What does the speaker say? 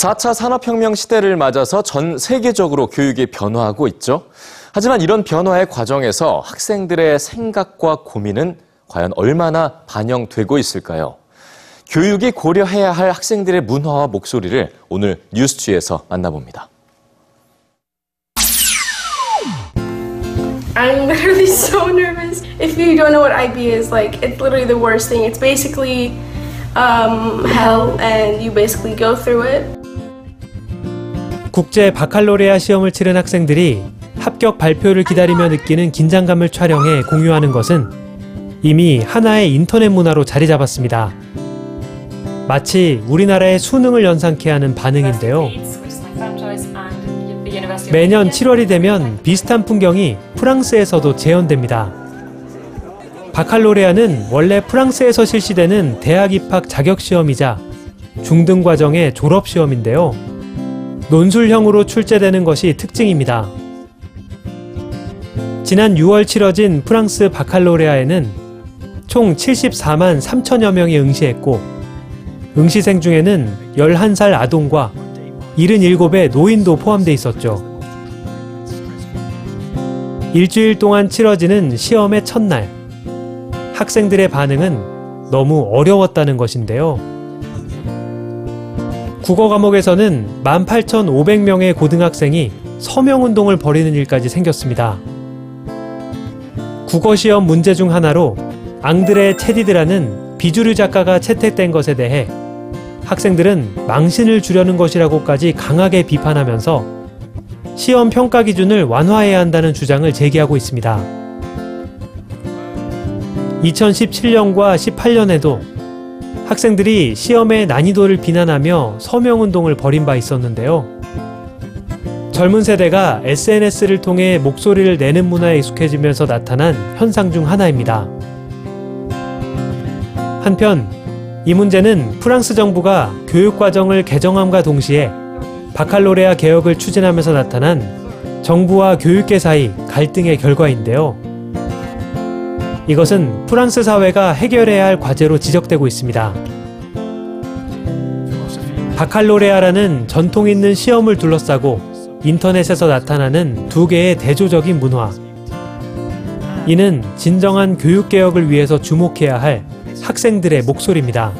4차 산업혁명 시대를 맞아서 전 세계적으로 교육이 변화하고 있죠. 하지만 이런 변화의 과정에서 학생들의 생각과 고민은 과연 얼마나 반영되고 있을까요? 교육이 고려해야 할 학생들의 문화와 목소리를 오늘 뉴스취에서 만나봅니다. I'm literally so nervous. If you don't know what IB is, like, it's literally the worst thing. It's basically um, hell, and you basically go through it. 국제 바칼로레아 시험을 치른 학생들이 합격 발표를 기다리며 느끼는 긴장감을 촬영해 공유하는 것은 이미 하나의 인터넷 문화로 자리 잡았습니다. 마치 우리나라의 수능을 연상케 하는 반응인데요. 매년 7월이 되면 비슷한 풍경이 프랑스에서도 재현됩니다. 바칼로레아는 원래 프랑스에서 실시되는 대학 입학 자격 시험이자 중등 과정의 졸업 시험인데요. 논술형으로 출제되는 것이 특징입니다. 지난 6월 치러진 프랑스 바칼로레아에는 총 74만 3천여 명이 응시했고 응시생 중에는 11살 아동과 77의 노인도 포함돼 있었죠. 일주일 동안 치러지는 시험의 첫날. 학생들의 반응은 너무 어려웠다는 것인데요. 국어 과목에서는 18,500명의 고등학생이 서명운동을 벌이는 일까지 생겼습니다. 국어 시험 문제 중 하나로 앙드레 체디드라는 비주류 작가가 채택된 것에 대해 학생들은 망신을 주려는 것이라고까지 강하게 비판하면서 시험 평가 기준을 완화해야 한다는 주장을 제기하고 있습니다. 2017년과 18년에도 학생들이 시험의 난이도를 비난하며 서명운동을 벌인 바 있었는데요. 젊은 세대가 SNS를 통해 목소리를 내는 문화에 익숙해지면서 나타난 현상 중 하나입니다. 한편, 이 문제는 프랑스 정부가 교육과정을 개정함과 동시에 바칼로레아 개혁을 추진하면서 나타난 정부와 교육계 사이 갈등의 결과인데요. 이것은 프랑스 사회가 해결해야 할 과제로 지적되고 있습니다. 바칼로레아라는 전통 있는 시험을 둘러싸고 인터넷에서 나타나는 두 개의 대조적인 문화. 이는 진정한 교육개혁을 위해서 주목해야 할 학생들의 목소리입니다.